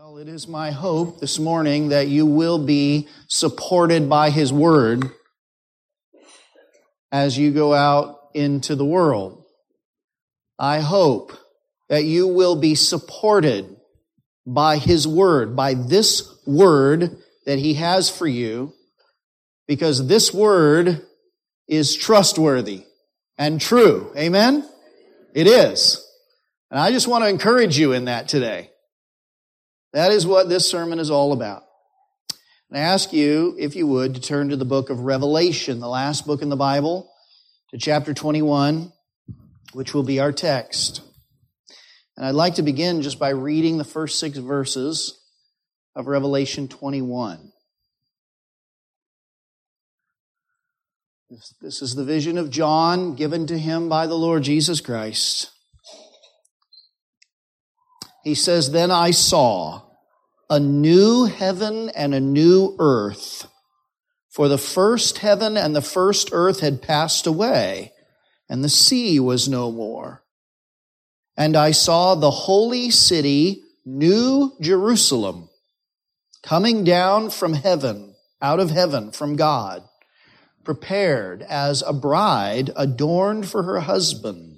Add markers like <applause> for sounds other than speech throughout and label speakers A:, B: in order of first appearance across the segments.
A: Well, it is my hope this morning that you will be supported by His Word as you go out into the world. I hope that you will be supported by His Word, by this Word that He has for you, because this Word is trustworthy and true. Amen? It is. And I just want to encourage you in that today. That is what this sermon is all about. And I ask you, if you would, to turn to the book of Revelation, the last book in the Bible, to chapter 21, which will be our text. And I'd like to begin just by reading the first six verses of Revelation 21. This is the vision of John given to him by the Lord Jesus Christ. He says, Then I saw a new heaven and a new earth. For the first heaven and the first earth had passed away, and the sea was no more. And I saw the holy city, New Jerusalem, coming down from heaven, out of heaven, from God, prepared as a bride adorned for her husband.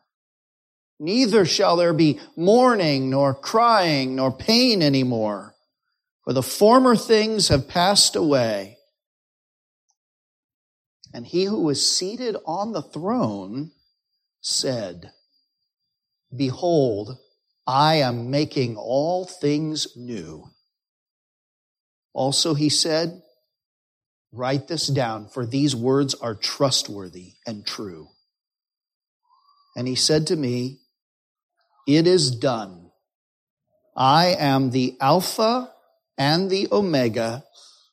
A: Neither shall there be mourning, nor crying, nor pain anymore, for the former things have passed away. And he who was seated on the throne said, Behold, I am making all things new. Also, he said, Write this down, for these words are trustworthy and true. And he said to me, it is done. I am the Alpha and the Omega,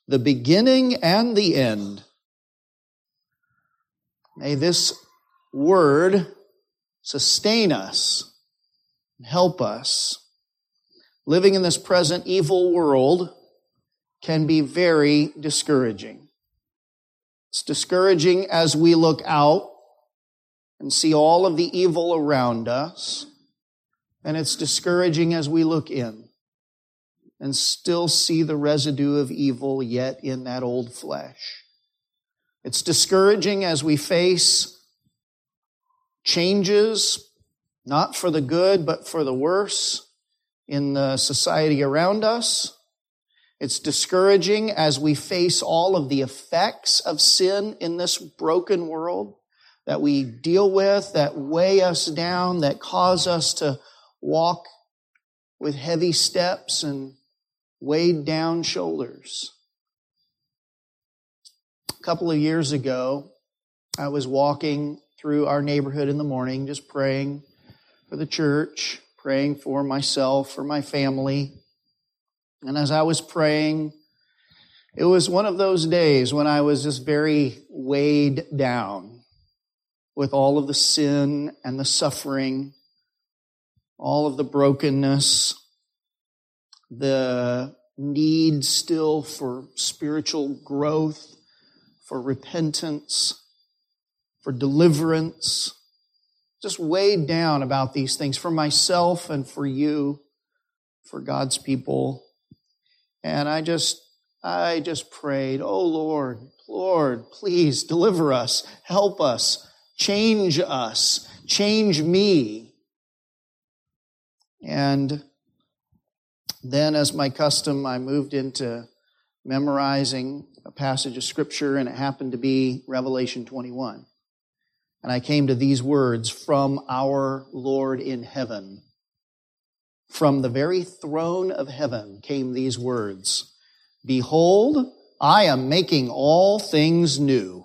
A: the beginning and the end. May this word sustain us and help us. Living in this present evil world can be very discouraging. It's discouraging as we look out and see all of the evil around us. And it's discouraging as we look in and still see the residue of evil yet in that old flesh. It's discouraging as we face changes, not for the good, but for the worse in the society around us. It's discouraging as we face all of the effects of sin in this broken world that we deal with, that weigh us down, that cause us to walk with heavy steps and weighed down shoulders. A couple of years ago, I was walking through our neighborhood in the morning, just praying for the church, praying for myself, for my family. And as I was praying, it was one of those days when I was just very weighed down with all of the sin and the suffering all of the brokenness, the need still for spiritual growth, for repentance, for deliverance. Just weighed down about these things for myself and for you, for God's people. And I just, I just prayed, oh Lord, Lord, please deliver us, help us, change us, change me and then, as my custom, I moved into memorizing a passage of scripture, and it happened to be Revelation 21. And I came to these words from our Lord in heaven. From the very throne of heaven came these words Behold, I am making all things new.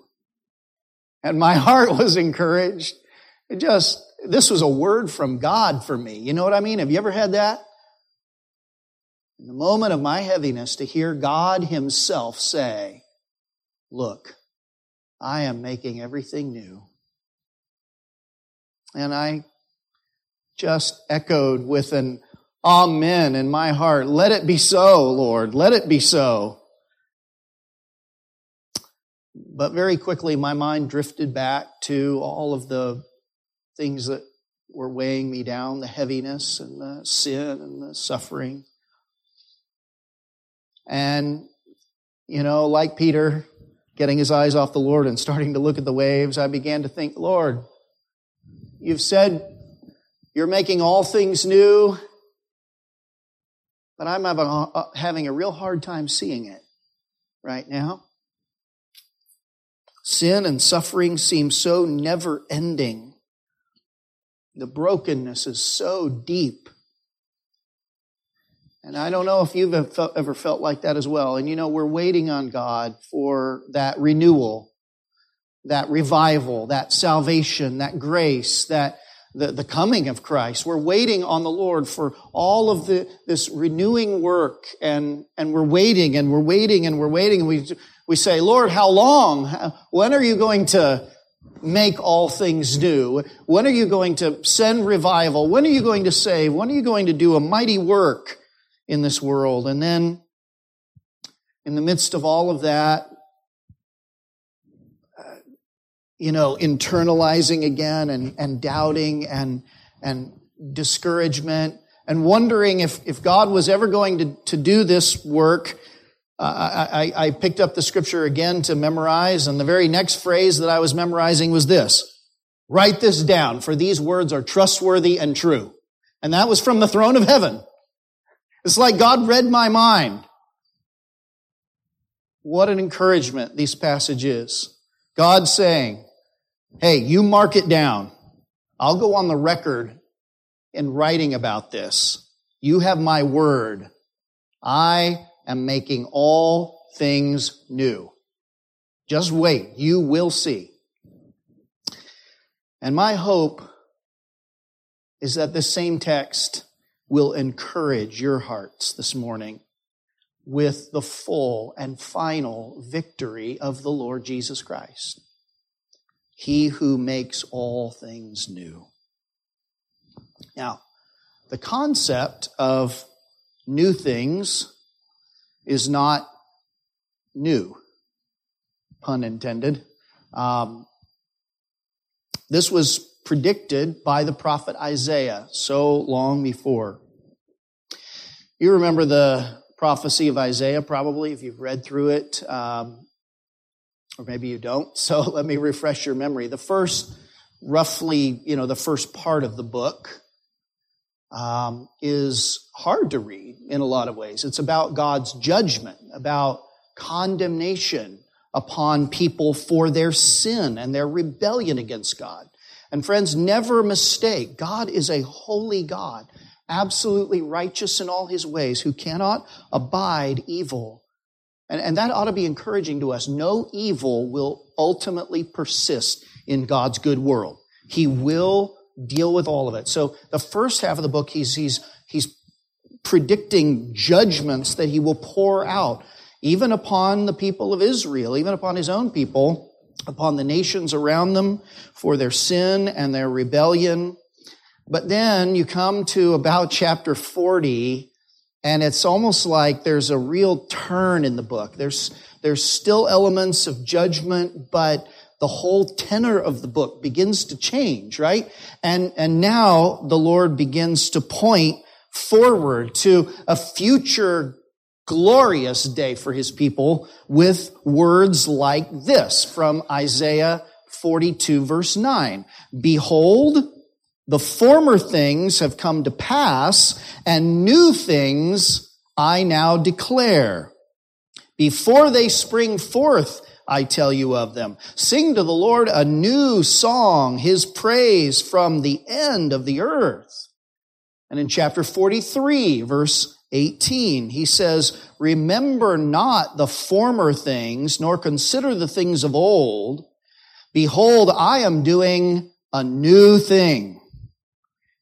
A: And my <laughs> heart was encouraged. It just, this was a word from God for me. You know what I mean? Have you ever had that? In the moment of my heaviness, to hear God Himself say, Look, I am making everything new. And I just echoed with an amen in my heart. Let it be so, Lord. Let it be so. But very quickly, my mind drifted back to all of the things that were weighing me down the heaviness and the sin and the suffering. And, you know, like Peter, getting his eyes off the Lord and starting to look at the waves, I began to think, Lord, you've said you're making all things new, but I'm having a real hard time seeing it right now. Sin and suffering seem so never ending. The brokenness is so deep. And I don't know if you've ever felt like that as well. And you know, we're waiting on God for that renewal, that revival, that salvation, that grace, that the, the coming of Christ. We're waiting on the Lord for all of the, this renewing work and, and we're waiting and we're waiting and we're waiting and we, we say, Lord, how long? When are you going to make all things new? When are you going to send revival? When are you going to save? When are you going to do a mighty work in this world? And then, in the midst of all of that, uh, you know, internalizing again and, and doubting and, and discouragement and wondering if, if God was ever going to, to do this work I, I, I picked up the scripture again to memorize, and the very next phrase that I was memorizing was this. Write this down, for these words are trustworthy and true. And that was from the throne of heaven. It's like God read my mind. What an encouragement these passages. God saying, hey, you mark it down. I'll go on the record in writing about this. You have my word. I am making all things new. Just wait. You will see. And my hope is that this same text will encourage your hearts this morning with the full and final victory of the Lord Jesus Christ. He who makes all things new. Now, the concept of new things is not new, pun intended. Um, this was predicted by the prophet Isaiah so long before. You remember the prophecy of Isaiah, probably, if you've read through it, um, or maybe you don't. <laughs> So let me refresh your memory. The first, roughly, you know, the first part of the book um, is hard to read in a lot of ways. It's about God's judgment, about condemnation upon people for their sin and their rebellion against God. And friends, never mistake, God is a holy God, absolutely righteous in all his ways, who cannot abide evil. And, and that ought to be encouraging to us. No evil will ultimately persist in God's good world. He will deal with all of it. So the first half of the book, he's, he's, he's predicting judgments that he will pour out, even upon the people of Israel, even upon his own people, upon the nations around them for their sin and their rebellion. But then you come to about chapter 40, and it's almost like there's a real turn in the book. There's, there's still elements of judgment, but the whole tenor of the book begins to change, right? And, and now the Lord begins to point forward to a future glorious day for his people with words like this from Isaiah 42 verse 9. Behold, the former things have come to pass and new things I now declare. Before they spring forth, I tell you of them. Sing to the Lord a new song, his praise from the end of the earth. And in chapter 43, verse 18, he says, Remember not the former things, nor consider the things of old. Behold, I am doing a new thing.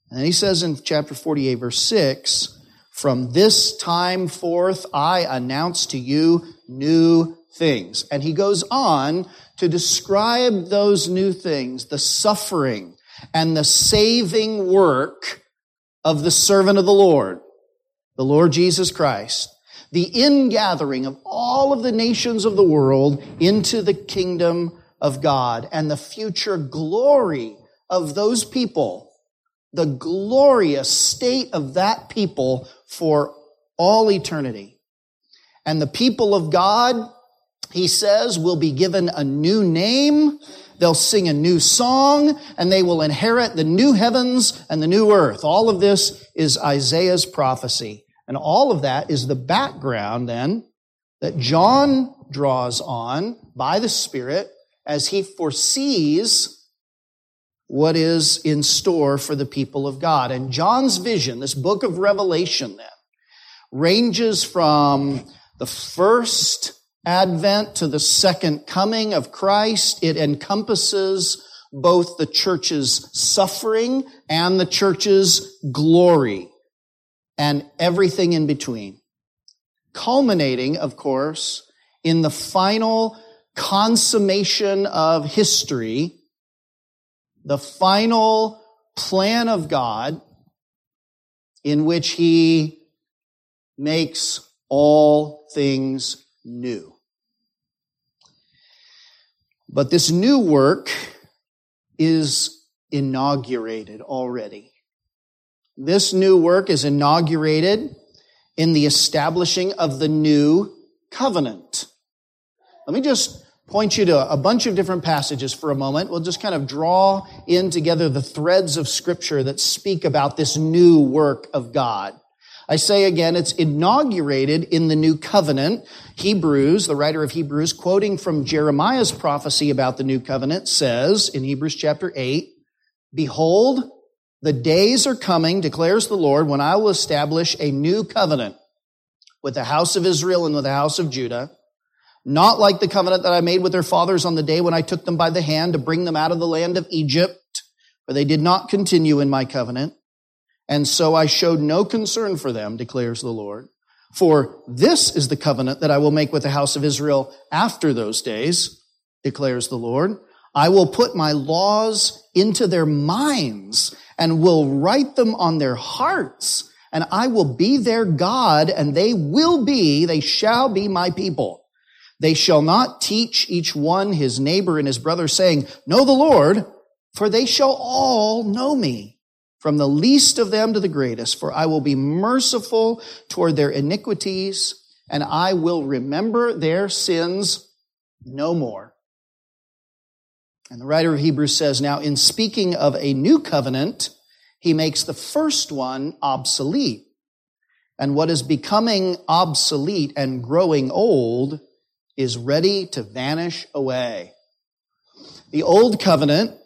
A: And he says in chapter 48, verse 6, From this time forth I announce to you new things. And he goes on to describe those new things, the suffering and the saving work of the servant of the Lord, the Lord Jesus Christ, the ingathering of all of the nations of the world into the kingdom of God and the future glory of those people, the glorious state of that people for all eternity. And the people of God, he says, will be given a new name. They'll sing a new song and they will inherit the new heavens and the new earth. All of this is Isaiah's prophecy. And all of that is the background then that John draws on by the Spirit as he foresees what is in store for the people of God. And John's vision, this book of Revelation then, ranges from the first advent to the second coming of Christ. It encompasses both the church's suffering and the church's glory and everything in between. Culminating, of course, in the final consummation of history, the final plan of God in which he makes all things new. But this new work is inaugurated already. This new work is inaugurated in the establishing of the new covenant. Let me just point you to a bunch of different passages for a moment. We'll just kind of draw in together the threads of scripture that speak about this new work of God. I say again, it's inaugurated in the new covenant. Hebrews, the writer of Hebrews, quoting from Jeremiah's prophecy about the new covenant, says in Hebrews chapter 8, Behold, the days are coming, declares the Lord, when I will establish a new covenant with the house of Israel and with the house of Judah not like the covenant that I made with their fathers on the day when I took them by the hand to bring them out of the land of Egypt, for they did not continue in my covenant. And so I showed no concern for them, declares the Lord. For this is the covenant that I will make with the house of Israel after those days, declares the Lord. I will put my laws into their minds and will write them on their hearts. And I will be their God and they will be, they shall be my people. They shall not teach each one his neighbor and his brother saying, know the Lord, for they shall all know me from the least of them to the greatest, for I will be merciful toward their iniquities and I will remember their sins no more. And the writer of Hebrews says, now in speaking of a new covenant, he makes the first one obsolete. And what is becoming obsolete and growing old is ready to vanish away. The old covenant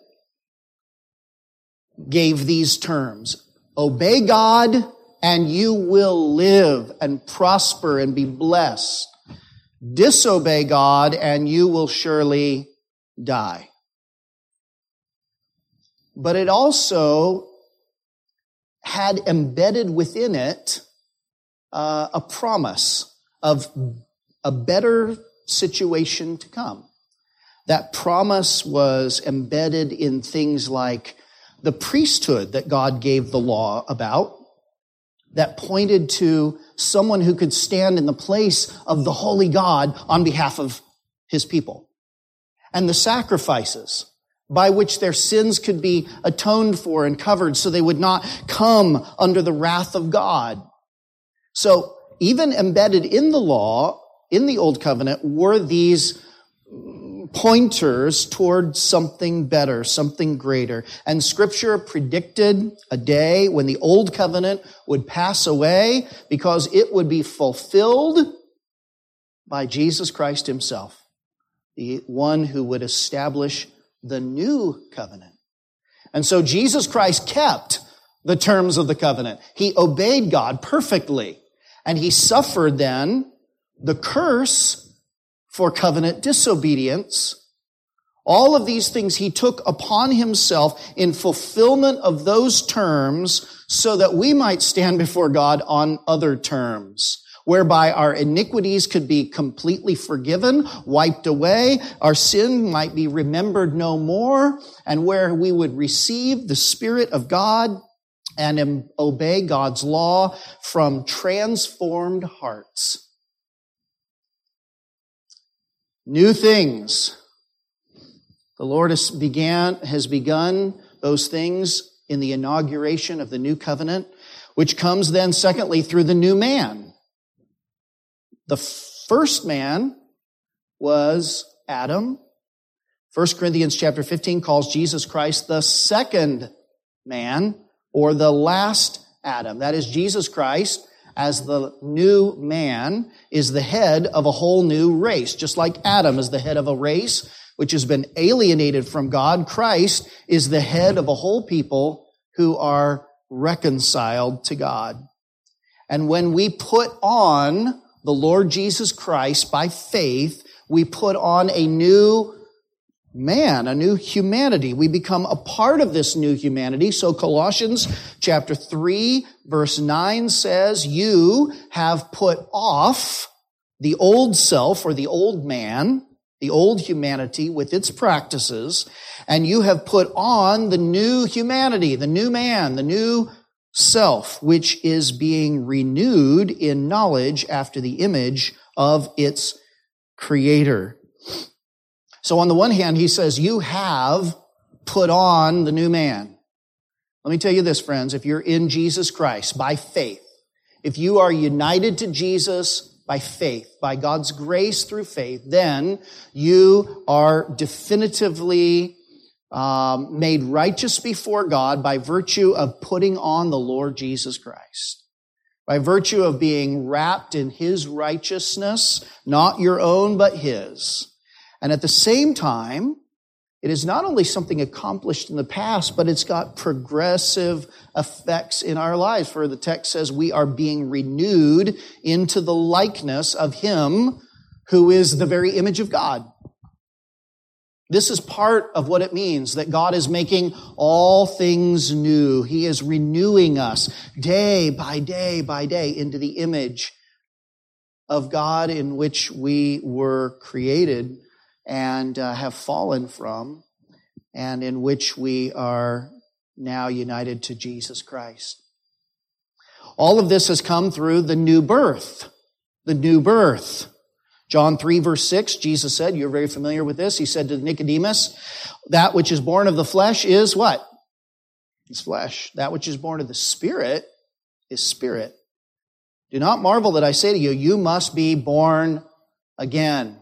A: gave these terms. Obey God and you will live and prosper and be blessed. Disobey God and you will surely die. But it also had embedded within it uh, a promise of a better situation to come. That promise was embedded in things like the priesthood that God gave the law about, that pointed to someone who could stand in the place of the holy God on behalf of his people. And the sacrifices by which their sins could be atoned for and covered so they would not come under the wrath of God. So even embedded in the law in the Old Covenant were these pointers toward something better, something greater. And scripture predicted a day when the old covenant would pass away because it would be fulfilled by Jesus Christ himself, the one who would establish the new covenant. And so Jesus Christ kept the terms of the covenant. He obeyed God perfectly and he suffered then the curse for covenant disobedience. All of these things he took upon himself in fulfillment of those terms so that we might stand before God on other terms. whereby our iniquities could be completely forgiven, wiped away, our sin might be remembered no more, and where we would receive the Spirit of God and obey God's law from transformed hearts. New things. The Lord has began, has begun those things in the inauguration of the new covenant, which comes then secondly through the new man. The first man was Adam. 1 Corinthians chapter 15 calls Jesus Christ the second man or the last Adam. That is Jesus Christ as the new man is the head of a whole new race. Just like Adam is the head of a race which has been alienated from God, Christ is the head of a whole people who are reconciled to God. And when we put on the Lord Jesus Christ by faith, we put on a new man, a new humanity. We become a part of this new humanity. So Colossians chapter 3 verse 9 says, you have put off the old self or the old man, the old humanity with its practices, and you have put on the new humanity, the new man, the new self, which is being renewed in knowledge after the image of its creator. So on the one hand, he says, you have put on the new man. Let me tell you this, friends. If you're in Jesus Christ by faith, if you are united to Jesus by faith, by God's grace through faith, then you are definitively um, made righteous before God by virtue of putting on the Lord Jesus Christ. By virtue of being wrapped in His righteousness, not your own, but His. And at the same time, it is not only something accomplished in the past, but it's got progressive effects in our lives. For the text says we are being renewed into the likeness of Him who is the very image of God. This is part of what it means that God is making all things new. He is renewing us day by day by day into the image of God in which we were created and uh, have fallen from, and in which we are now united to Jesus Christ. All of this has come through the new birth. The new birth. John 3 verse 6, Jesus said, you're very familiar with this. He said to Nicodemus, that which is born of the flesh is what? It's flesh. That which is born of the spirit is spirit. Do not marvel that I say to you, you must be born again.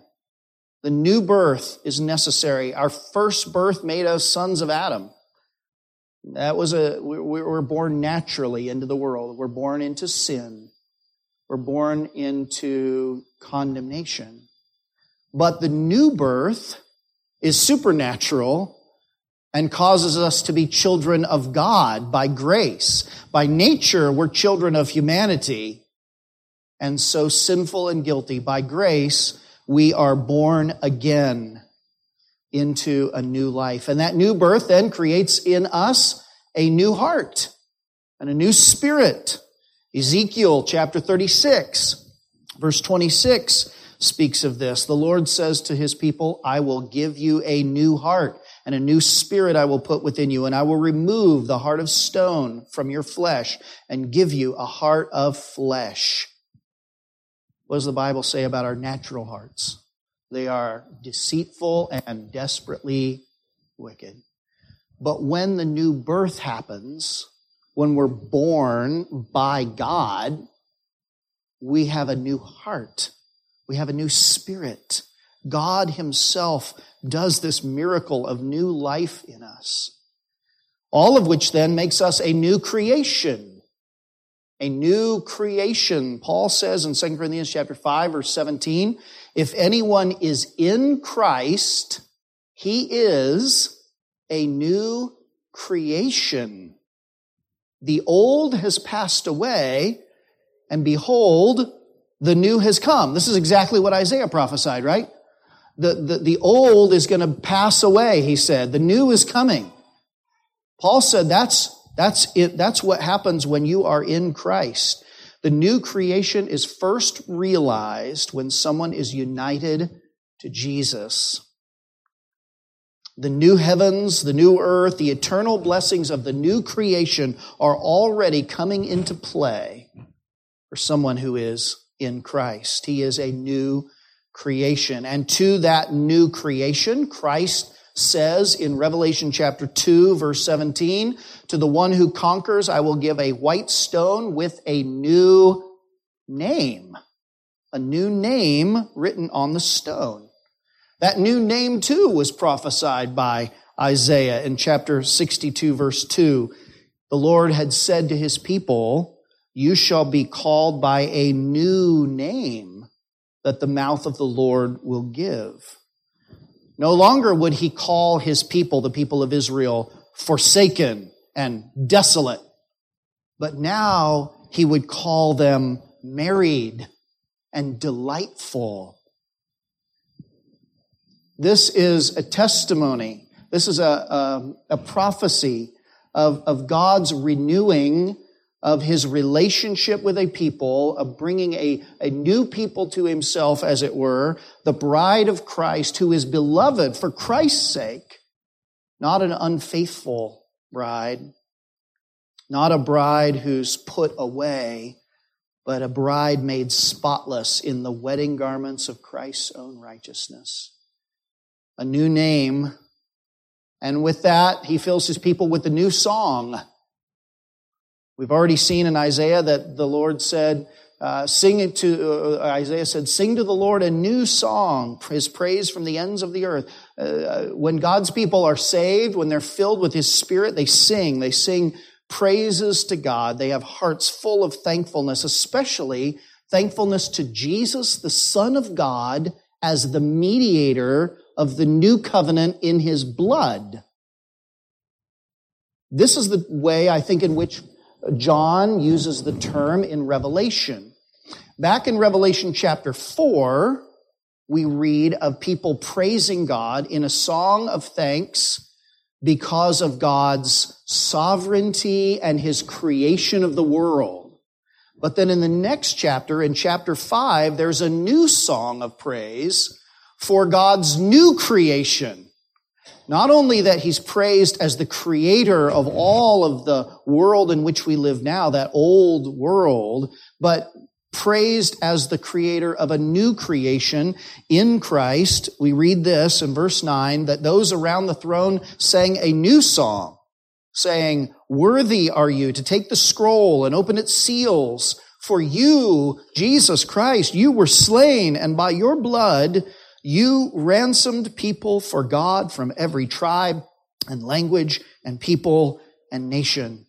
A: The new birth is necessary. Our first birth made us sons of Adam. That was a, we were born naturally into the world. We're born into sin. We're born into condemnation. But the new birth is supernatural and causes us to be children of God by grace. By nature, we're children of humanity and so sinful and guilty. By grace, we are born again into a new life. And that new birth then creates in us a new heart and a new spirit. Ezekiel chapter 36, verse 26 speaks of this. The Lord says to his people, I will give you a new heart and a new spirit I will put within you, and I will remove the heart of stone from your flesh and give you a heart of flesh. What does the Bible say about our natural hearts? They are deceitful and desperately wicked. But when the new birth happens, when we're born by God, we have a new heart. We have a new spirit. God Himself does this miracle of new life in us. All of which then makes us a new creation a new creation. Paul says in 2 Corinthians chapter 5 verse 17, if anyone is in Christ, he is a new creation. The old has passed away and behold, the new has come. This is exactly what Isaiah prophesied, right? The, the, the old is going to pass away, he said. The new is coming. Paul said that's that's it. That's what happens when you are in Christ. The new creation is first realized when someone is united to Jesus. The new heavens, the new earth, the eternal blessings of the new creation are already coming into play for someone who is in Christ. He is a new creation. And to that new creation, Christ says in Revelation chapter 2 verse 17, to the one who conquers, I will give a white stone with a new name. A new name written on the stone. That new name too was prophesied by Isaiah in chapter 62 verse 2. The Lord had said to his people, you shall be called by a new name that the mouth of the Lord will give. No longer would he call his people, the people of Israel, forsaken and desolate, but now he would call them married and delightful this is a testimony. This is a, a, a prophecy of, of God's renewing of his relationship with a people, of bringing a, a new people to himself, as it were, the bride of Christ who is beloved for Christ's sake, not an unfaithful bride, not a bride who's put away, but a bride made spotless in the wedding garments of Christ's own righteousness a new name. And with that, he fills his people with a new song. We've already seen in Isaiah that the Lord said, uh, sing to, uh, Isaiah said, sing to the Lord a new song, his praise from the ends of the earth. Uh, when God's people are saved, when they're filled with his spirit, they sing. They sing praises to God. They have hearts full of thankfulness, especially thankfulness to Jesus, the Son of God, as the mediator of the new covenant in his blood. This is the way I think in which John uses the term in Revelation. Back in Revelation chapter 4, we read of people praising God in a song of thanks because of God's sovereignty and his creation of the world. But then in the next chapter, in chapter 5, there's a new song of praise for God's new creation. Not only that he's praised as the creator of all of the world in which we live now, that old world, but praised as the creator of a new creation in Christ. We read this in verse 9 that those around the throne sang a new song, saying, Worthy are you to take the scroll and open its seals. For you, Jesus Christ, you were slain, and by your blood you ransomed people for God from every tribe and language and people and nation.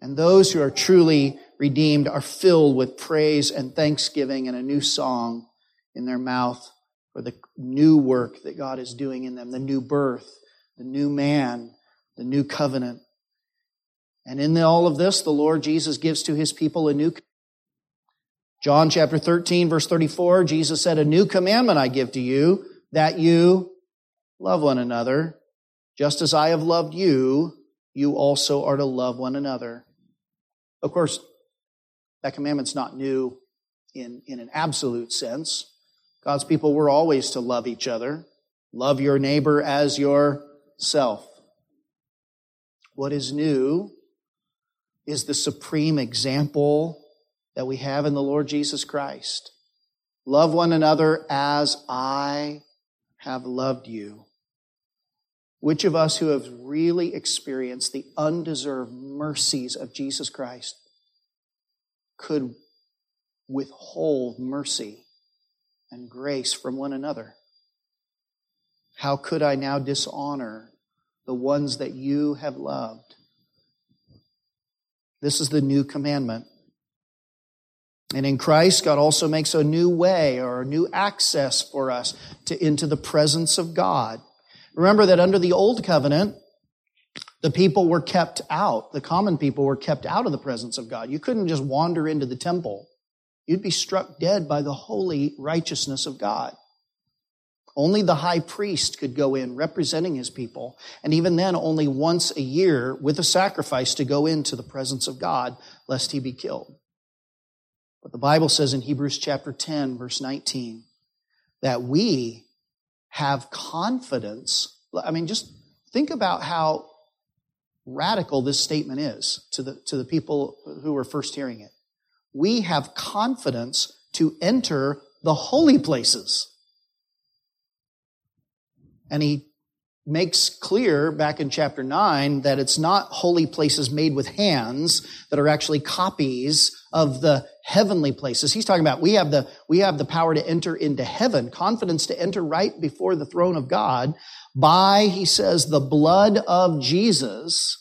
A: And those who are truly redeemed are filled with praise and thanksgiving and a new song in their mouth for the new work that God is doing in them, the new birth, the new man, the new covenant. And in all of this, the Lord Jesus gives to his people a new John chapter 13, verse 34, Jesus said, A new commandment I give to you, that you love one another. Just as I have loved you, you also are to love one another. Of course, that commandment's not new in, in an absolute sense. God's people were always to love each other. Love your neighbor as yourself. What is new is the supreme example that we have in the Lord Jesus Christ. Love one another as I have loved you. Which of us who have really experienced the undeserved mercies of Jesus Christ could withhold mercy and grace from one another? How could I now dishonor the ones that you have loved? This is the new commandment. And in Christ, God also makes a new way or a new access for us to, into the presence of God. Remember that under the old covenant, the people were kept out. The common people were kept out of the presence of God. You couldn't just wander into the temple. You'd be struck dead by the holy righteousness of God. Only the high priest could go in representing his people. And even then, only once a year with a sacrifice to go into the presence of God, lest he be killed. But the Bible says in Hebrews chapter 10, verse 19, that we have confidence. I mean, just think about how radical this statement is to the, to the people who were first hearing it. We have confidence to enter the holy places. And he makes clear back in chapter 9 that it's not holy places made with hands that are actually copies of the heavenly places. He's talking about we have the, we have the power to enter into heaven, confidence to enter right before the throne of God by, he says, the blood of Jesus,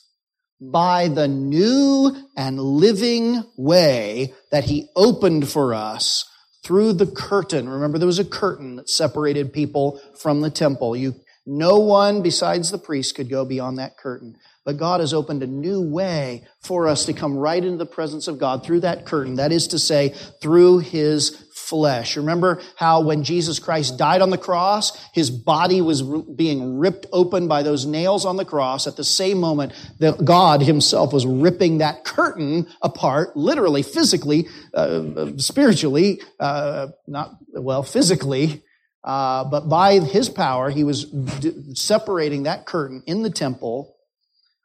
A: by the new and living way that he opened for us through the curtain. Remember, there was a curtain that separated people from the temple. You no one besides the priest could go beyond that curtain. But God has opened a new way for us to come right into the presence of God through that curtain. That is to say, through His flesh. Remember how when Jesus Christ died on the cross, His body was being ripped open by those nails on the cross. At the same moment that God Himself was ripping that curtain apart, literally, physically, uh, spiritually, uh, not, well, physically, uh, but by his power, he was d- separating that curtain in the temple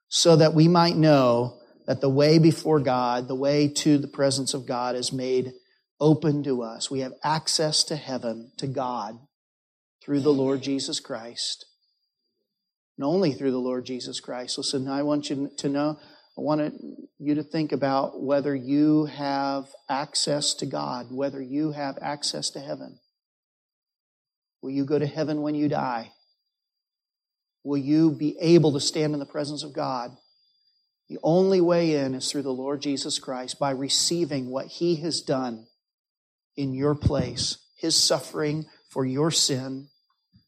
A: so that we might know that the way before God, the way to the presence of God is made open to us. We have access to heaven, to God, through the Lord Jesus Christ. And only through the Lord Jesus Christ. Listen, I want you to know, I want you to think about whether you have access to God, whether you have access to heaven. Will you go to heaven when you die? Will you be able to stand in the presence of God? The only way in is through the Lord Jesus Christ by receiving what He has done in your place, His suffering for your sin,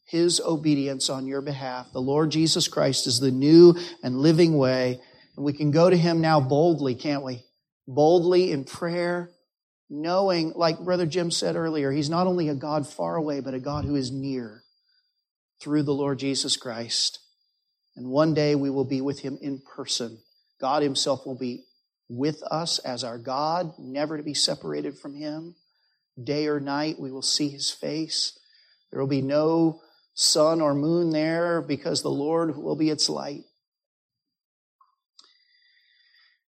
A: His obedience on your behalf. The Lord Jesus Christ is the new and living way. And we can go to Him now boldly, can't we? Boldly in prayer knowing, like Brother Jim said earlier, He's not only a God far away, but a God who is near through the Lord Jesus Christ. And one day we will be with Him in person. God Himself will be with us as our God, never to be separated from Him. Day or night, we will see His face. There will be no sun or moon there because the Lord will be its light.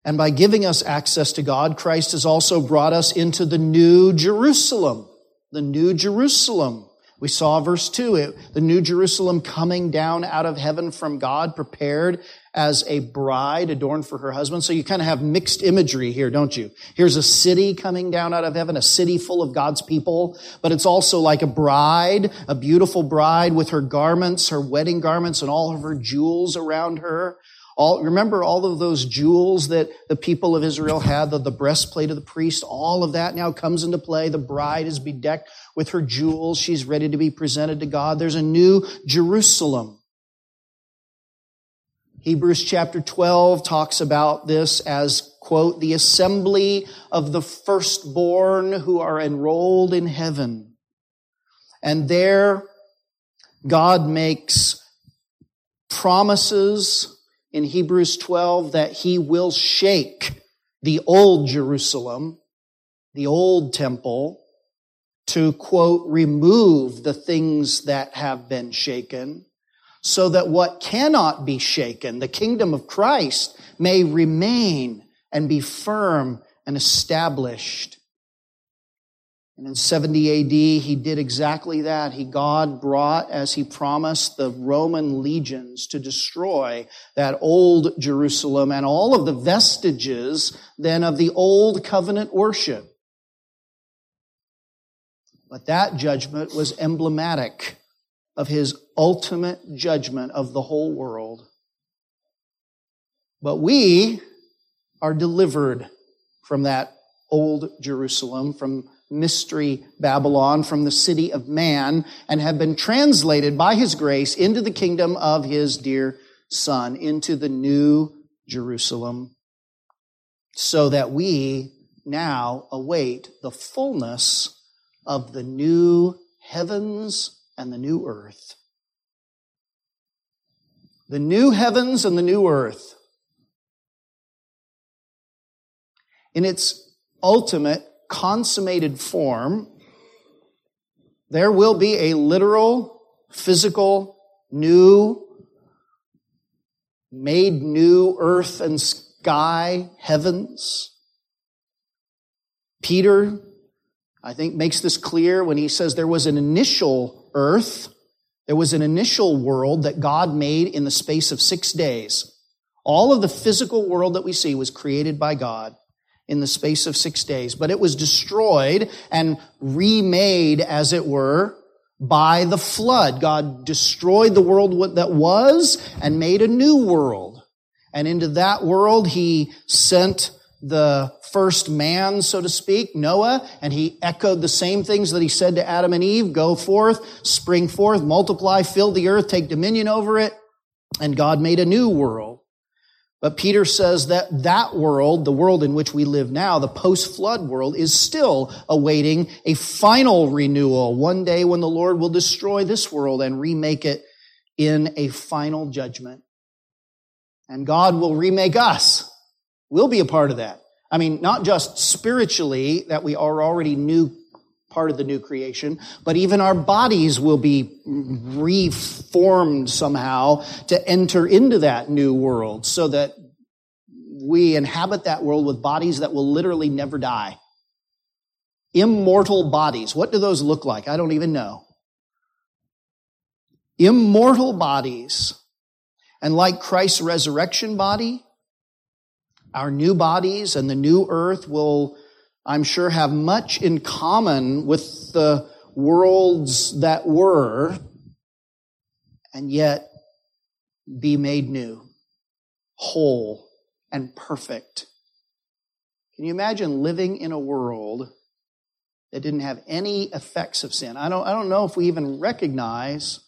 A: And by giving us access to God, Christ has also brought us into the new Jerusalem. The new Jerusalem. We saw verse 2, it, the new Jerusalem coming down out of heaven from God, prepared as a bride adorned for her husband. So you kind of have mixed imagery here, don't you? Here's a city coming down out of heaven, a city full of God's people, but it's also like a bride, a beautiful bride with her garments, her wedding garments, and all of her jewels around her. All, remember all of those jewels that the people of Israel had, the, the breastplate of the priest, all of that now comes into play. The bride is bedecked with her jewels. She's ready to be presented to God. There's a new Jerusalem. Hebrews chapter 12 talks about this as, quote, the assembly of the firstborn who are enrolled in heaven. And there, God makes promises in Hebrews 12 that he will shake the old Jerusalem, the old temple, to quote, remove the things that have been shaken, so that what cannot be shaken, the kingdom of Christ, may remain and be firm and established. And in 70 AD, he did exactly that. He, God brought, as he promised, the Roman legions to destroy that old Jerusalem and all of the vestiges then of the old covenant worship. But that judgment was emblematic of his ultimate judgment of the whole world. But we are delivered from that old Jerusalem, from mystery Babylon from the city of man and have been translated by his grace into the kingdom of his dear son, into the new Jerusalem, so that we now await the fullness of the new heavens and the new earth. The new heavens and the new earth. In its ultimate consummated form, there will be a literal, physical, new, made new earth and sky, heavens. Peter, I think, makes this clear when he says there was an initial earth, there was an initial world that God made in the space of six days. All of the physical world that we see was created by God in the space of six days, but it was destroyed and remade, as it were, by the flood. God destroyed the world that was and made a new world. And into that world, He sent the first man, so to speak, Noah, and he echoed the same things that he said to Adam and Eve, go forth, spring forth, multiply, fill the earth, take dominion over it. And God made a new world. But Peter says that that world, the world in which we live now, the post-flood world, is still awaiting a final renewal. One day when the Lord will destroy this world and remake it in a final judgment. And God will remake us. We'll be a part of that. I mean, not just spiritually, that we are already new part of the new creation, but even our bodies will be reformed somehow to enter into that new world so that we inhabit that world with bodies that will literally never die. Immortal bodies. What do those look like? I don't even know. Immortal bodies. And like Christ's resurrection body, our new bodies and the new earth will I'm sure, have much in common with the worlds that were, and yet be made new, whole, and perfect. Can you imagine living in a world that didn't have any effects of sin? I don't, I don't know if we even recognize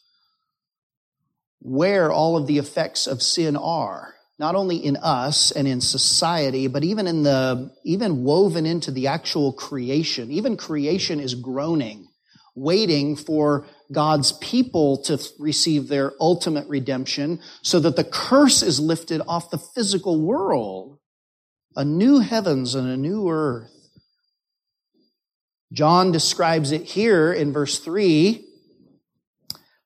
A: where all of the effects of sin are not only in us and in society, but even in the, even woven into the actual creation. Even creation is groaning, waiting for God's people to receive their ultimate redemption so that the curse is lifted off the physical world. A new heavens and a new earth. John describes it here in verse 3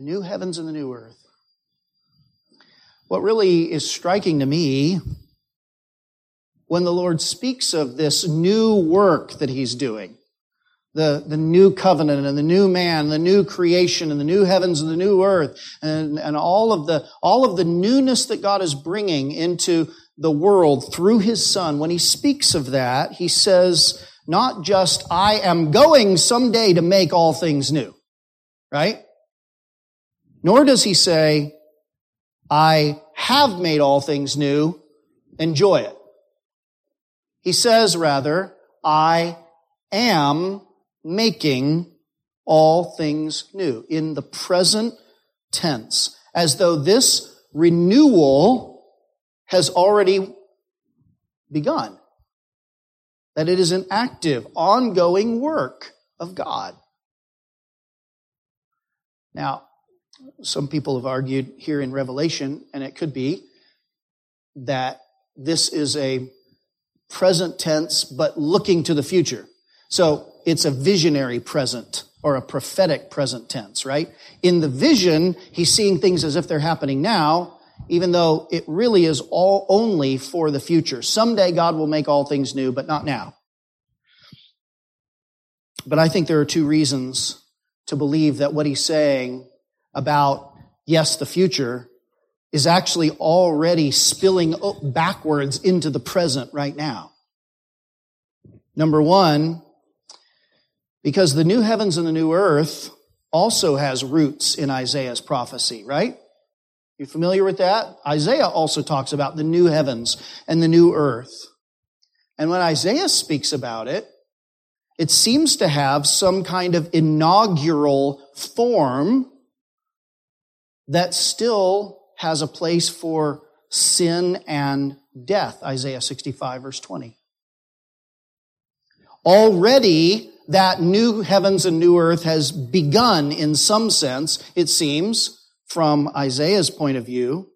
A: The new heavens and the new earth. What really is striking to me when the Lord speaks of this new work that He's doing, the, the new covenant and the new man, the new creation and the new heavens and the new earth and, and all of the, all of the newness that God is bringing into the world through His Son, when He speaks of that, He says, not just, I am going someday to make all things new, right? Nor does he say, I have made all things new, enjoy it. He says rather, I am making all things new in the present tense, as though this renewal has already begun. That it is an active, ongoing work of God. Now, some people have argued here in Revelation, and it could be that this is a present tense, but looking to the future. So it's a visionary present or a prophetic present tense, right? In the vision, he's seeing things as if they're happening now, even though it really is all only for the future. Someday God will make all things new, but not now. But I think there are two reasons to believe that what he's saying about, yes, the future is actually already spilling backwards into the present right now. Number one, because the new heavens and the new earth also has roots in Isaiah's prophecy, right? You familiar with that? Isaiah also talks about the new heavens and the new earth. And when Isaiah speaks about it, it seems to have some kind of inaugural form that still has a place for sin and death. Isaiah 65 verse 20. Already that new heavens and new earth has begun in some sense, it seems, from Isaiah's point of view.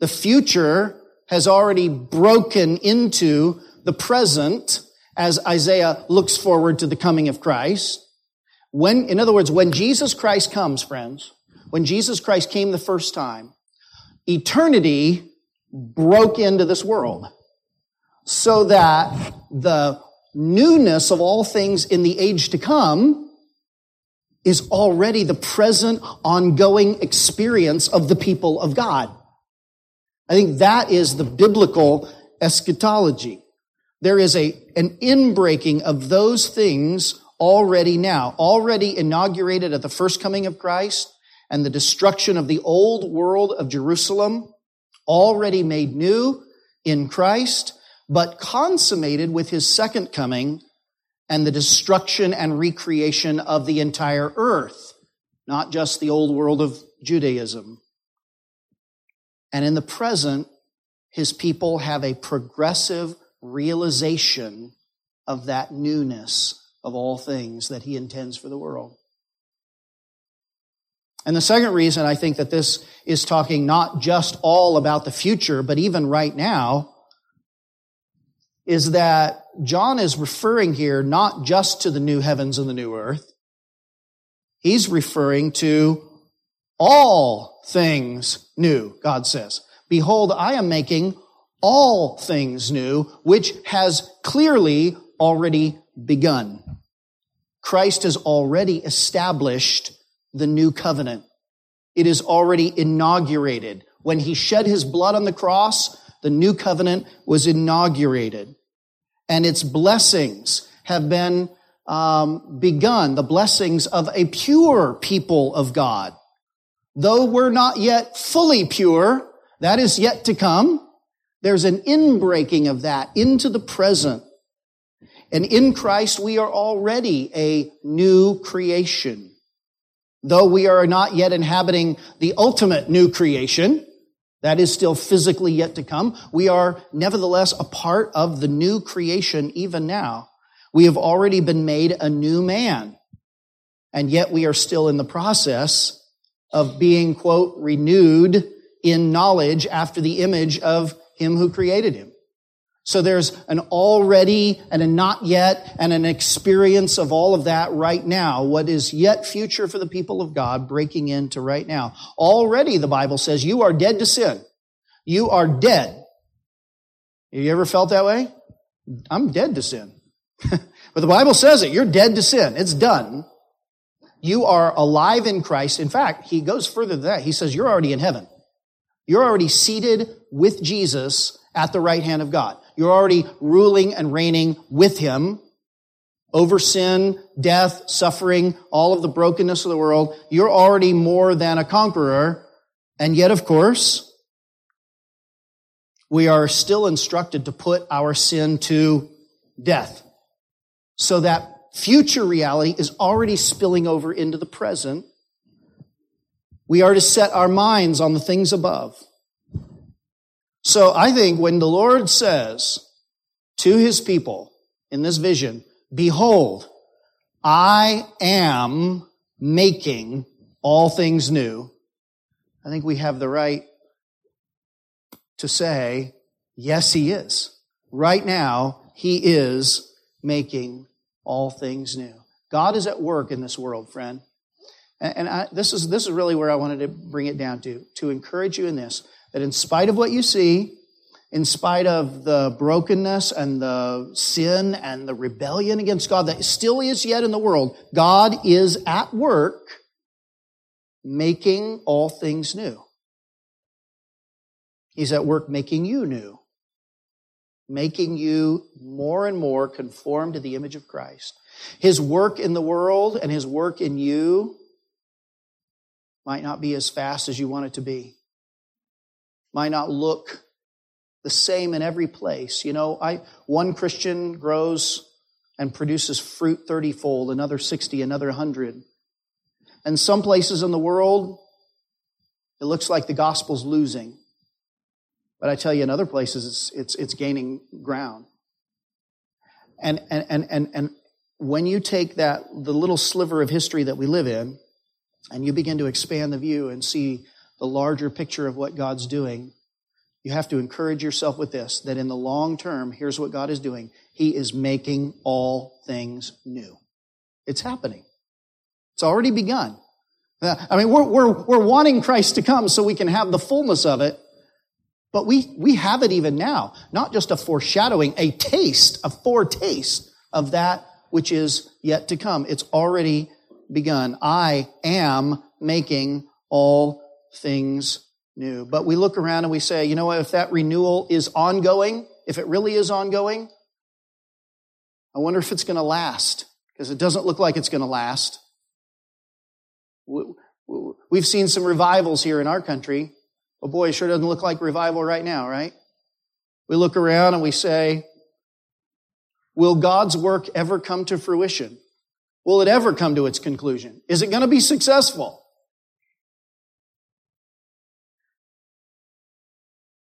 A: The future has already broken into the present as Isaiah looks forward to the coming of Christ. When, in other words, when Jesus Christ comes, friends, when Jesus Christ came the first time, eternity broke into this world so that the newness of all things in the age to come is already the present ongoing experience of the people of God. I think that is the biblical eschatology. There is a, an inbreaking of those things already now, already inaugurated at the first coming of Christ and the destruction of the old world of Jerusalem, already made new in Christ but consummated with his second coming and the destruction and recreation of the entire earth, not just the old world of Judaism. And in the present, his people have a progressive realization of that newness of all things that he intends for the world. And the second reason I think that this is talking not just all about the future, but even right now, is that John is referring here not just to the new heavens and the new earth. He's referring to all things new, God says. Behold, I am making all things new, which has clearly already begun. Christ has already established the new covenant. It is already inaugurated. When he shed his blood on the cross, the new covenant was inaugurated and its blessings have been um, begun, the blessings of a pure people of God. Though we're not yet fully pure, that is yet to come. There's an inbreaking of that into the present. And in Christ, we are already a new creation. Though we are not yet inhabiting the ultimate new creation, that is still physically yet to come. We are nevertheless a part of the new creation even now. We have already been made a new man. And yet we are still in the process of being, quote, renewed in knowledge after the image of him who created him. So there's an already and a not yet and an experience of all of that right now. What is yet future for the people of God breaking into right now. Already the Bible says you are dead to sin. You are dead. Have you ever felt that way? I'm dead to sin. <laughs> but the Bible says it. You're dead to sin. It's done. You are alive in Christ. In fact, he goes further than that. He says you're already in heaven. You're already seated with Jesus at the right hand of God. You're already ruling and reigning with him over sin, death, suffering, all of the brokenness of the world. You're already more than a conqueror. And yet, of course, we are still instructed to put our sin to death. So that future reality is already spilling over into the present. We are to set our minds on the things above. So I think when the Lord says to his people in this vision, behold, I am making all things new. I think we have the right to say, yes, he is. Right now, he is making all things new. God is at work in this world, friend. And I, this is this is really where I wanted to bring it down to to encourage you in this that in spite of what you see, in spite of the brokenness and the sin and the rebellion against God that still is yet in the world, God is at work making all things new. He's at work making you new, making you more and more conform to the image of Christ. His work in the world and his work in you might not be as fast as you want it to be might not look the same in every place. You know, I, one Christian grows and produces fruit 30 fold, another 60, another 100. And some places in the world, it looks like the gospel's losing. But I tell you, in other places, it's, it's, it's gaining ground. And, and, and, and, and when you take that, the little sliver of history that we live in, and you begin to expand the view and see the larger picture of what God's doing, you have to encourage yourself with this that in the long term, here's what God is doing He is making all things new. It's happening, it's already begun. I mean, we're, we're, we're wanting Christ to come so we can have the fullness of it, but we, we have it even now. Not just a foreshadowing, a taste, a foretaste of that which is yet to come. It's already begun. I am making all things new. But we look around and we say, you know what, if that renewal is ongoing, if it really is ongoing, I wonder if it's going to last, because it doesn't look like it's going to last. We've seen some revivals here in our country. Oh boy, it sure doesn't look like revival right now, right? We look around and we say, will God's work ever come to fruition? Will it ever come to its conclusion? Is it going to be successful?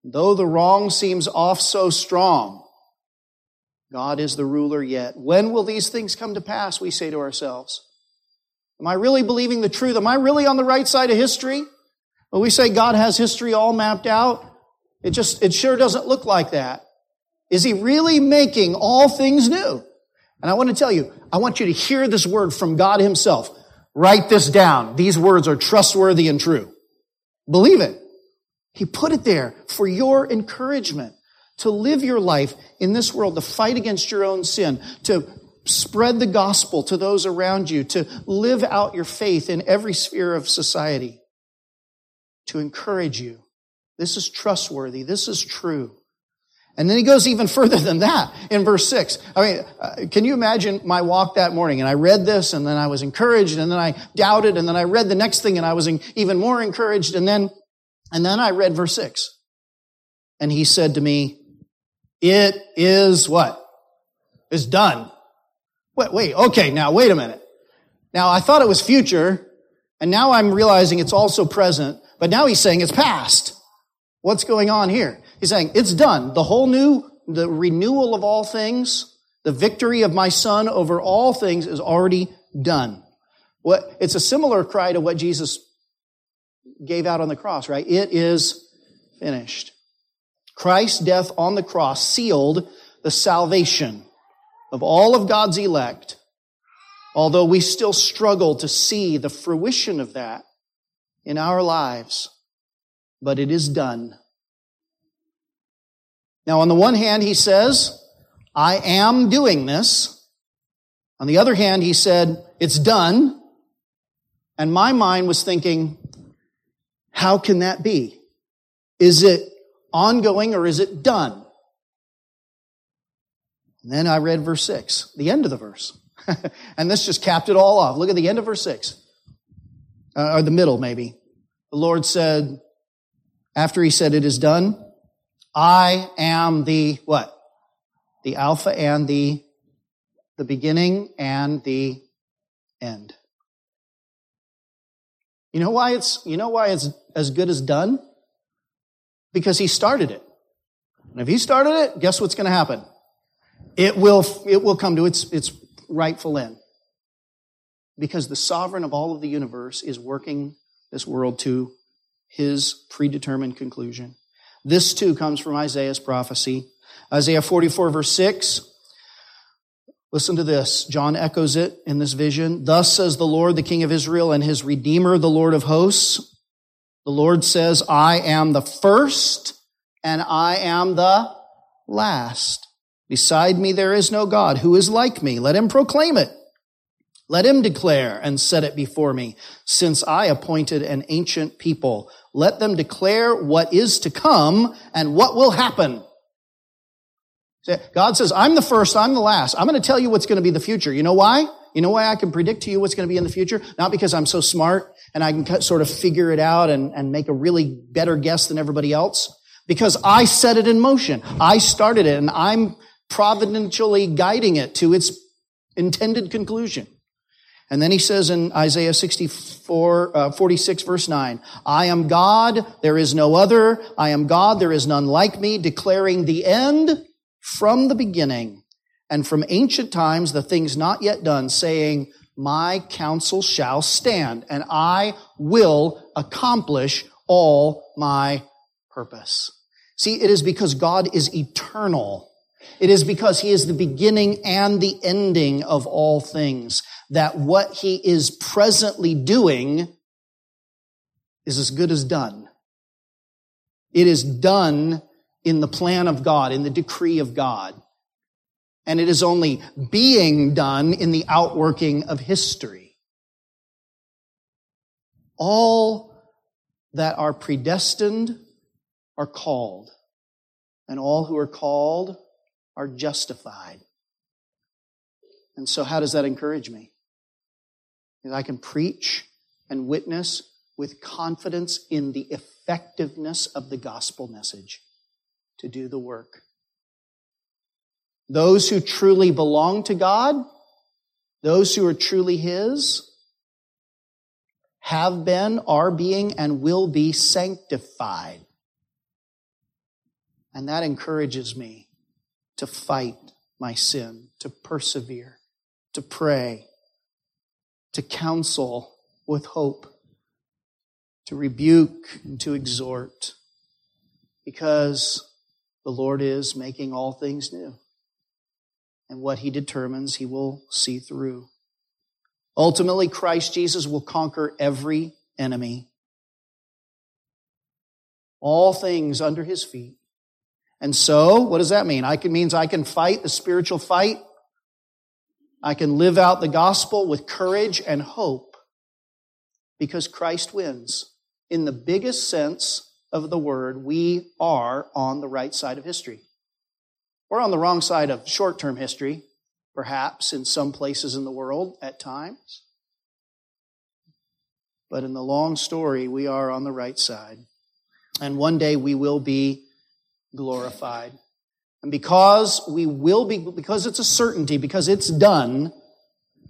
A: Though the wrong seems off so strong, God is the ruler yet. When will these things come to pass? We say to ourselves. Am I really believing the truth? Am I really on the right side of history? When we say God has history all mapped out, it just, it sure doesn't look like that. Is he really making all things new? And I want to tell you, I want you to hear this word from God himself. Write this down. These words are trustworthy and true. Believe it. He put it there for your encouragement to live your life in this world, to fight against your own sin, to spread the gospel to those around you, to live out your faith in every sphere of society, to encourage you. This is trustworthy. This is true. And then he goes even <laughs> further than that in verse 6. I mean, uh, can you imagine my walk that morning? And I read this and then I was encouraged and then I doubted and then I read the next thing and I was even more encouraged and then, and then I read verse 6. And he said to me, it is what? It's done. Wait, wait, okay, now wait a minute. Now I thought it was future and now I'm realizing it's also present, but now he's saying it's past. What's going on here? He's saying, it's done. The whole new, the renewal of all things, the victory of my son over all things is already done. What, it's a similar cry to what Jesus gave out on the cross, right? It is finished. Christ's death on the cross sealed the salvation of all of God's elect, although we still struggle to see the fruition of that in our lives, but it is done. Now, on the one hand, he says, I am doing this. On the other hand, he said, it's done. And my mind was thinking, how can that be? Is it ongoing or is it done? And then I read verse 6, the end of the verse. <laughs> and this just capped it all off. Look at the end of verse 6, uh, or the middle maybe. The Lord said, after he said, it is done, I am the what? The Alpha and the, the beginning and the end. You know why it's, you know why it's as good as done? Because he started it. And if he started it, guess what's going to happen? It will, it will come to its, its rightful end. Because the sovereign of all of the universe is working this world to his predetermined conclusion. This too comes from Isaiah's prophecy. Isaiah 44 verse 6. Listen to this. John echoes it in this vision. Thus says the Lord, the King of Israel and his Redeemer, the Lord of hosts. The Lord says, I am the first and I am the last. Beside me there is no God who is like me. Let him proclaim it. Let him declare and set it before me, since I appointed an ancient people. Let them declare what is to come and what will happen. God says, I'm the first, I'm the last. I'm going to tell you what's going to be the future. You know why? You know why I can predict to you what's going to be in the future? Not because I'm so smart and I can sort of figure it out and, and make a really better guess than everybody else. Because I set it in motion. I started it and I'm providentially guiding it to its intended conclusion. And then he says in Isaiah 64, uh, 46 verse 9, I am God, there is no other. I am God, there is none like me, declaring the end from the beginning and from ancient times the things not yet done, saying, my counsel shall stand and I will accomplish all my purpose. See, it is because God is eternal. It is because he is the beginning and the ending of all things that what he is presently doing is as good as done. It is done in the plan of God, in the decree of God. And it is only being done in the outworking of history. All that are predestined are called, and all who are called are justified. And so, how does that encourage me? that I can preach and witness with confidence in the effectiveness of the gospel message to do the work. Those who truly belong to God, those who are truly His, have been, are being, and will be sanctified. And that encourages me to fight my sin, to persevere, to pray, to counsel with hope, to rebuke and to exhort, because the Lord is making all things new. And what he determines, he will see through. Ultimately, Christ Jesus will conquer every enemy. All things under his feet. And so, what does that mean? I can, means I can fight the spiritual fight I can live out the gospel with courage and hope because Christ wins. In the biggest sense of the word, we are on the right side of history. We're on the wrong side of short term history, perhaps in some places in the world at times. But in the long story, we are on the right side. And one day we will be glorified. And because we will be, because it's a certainty, because it's done,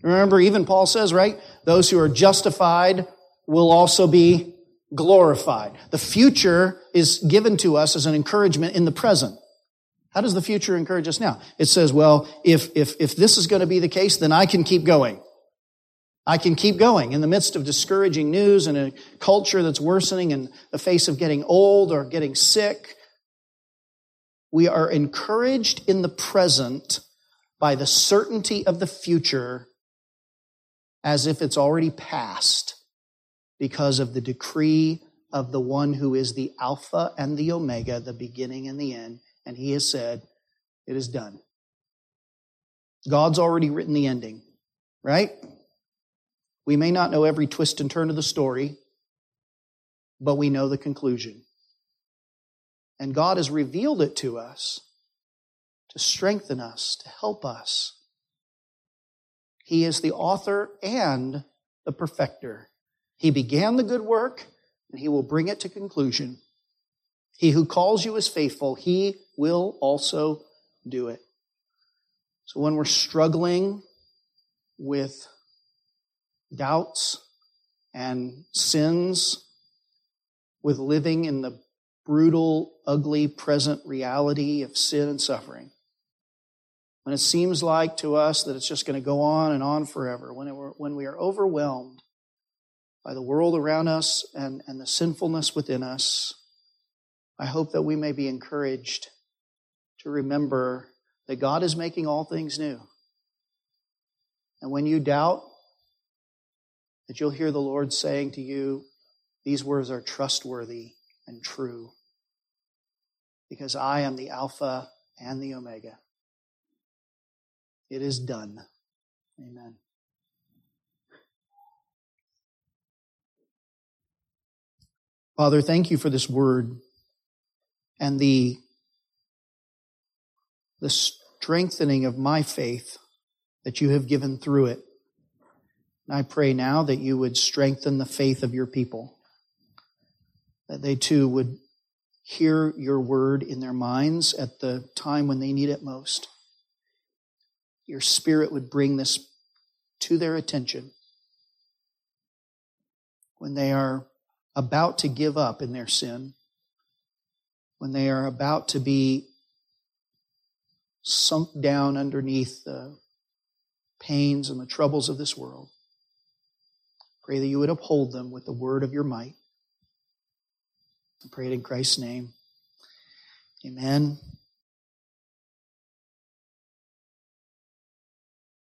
A: remember, even Paul says, right? Those who are justified will also be glorified. The future is given to us as an encouragement in the present. How does the future encourage us now? It says, well, if, if, if this is going to be the case, then I can keep going. I can keep going in the midst of discouraging news and a culture that's worsening in the face of getting old or getting sick we are encouraged in the present by the certainty of the future as if it's already past because of the decree of the one who is the Alpha and the Omega, the beginning and the end. And he has said, It is done. God's already written the ending, right? We may not know every twist and turn of the story, but we know the conclusion. And God has revealed it to us to strengthen us, to help us. He is the author and the perfecter. He began the good work and he will bring it to conclusion. He who calls you is faithful. He will also do it. So when we're struggling with doubts and sins, with living in the brutal, ugly, present reality of sin and suffering. When it seems like to us that it's just going to go on and on forever, when, it, when we are overwhelmed by the world around us and, and the sinfulness within us, I hope that we may be encouraged to remember that God is making all things new. And when you doubt, that you'll hear the Lord saying to you, These words are trustworthy and true. Because I am the Alpha and the Omega. It is done. Amen. Father, thank you for this word and the, the strengthening of my faith that you have given through it. And I pray now that you would strengthen the faith of your people that they too would hear your word in their minds at the time when they need it most. your Spirit would bring this to their attention when they are about to give up in their sin, when they are about to be sunk down underneath the pains and the troubles of this world. Pray that you would uphold them with the word of your might. I pray it in Christ's name. Amen.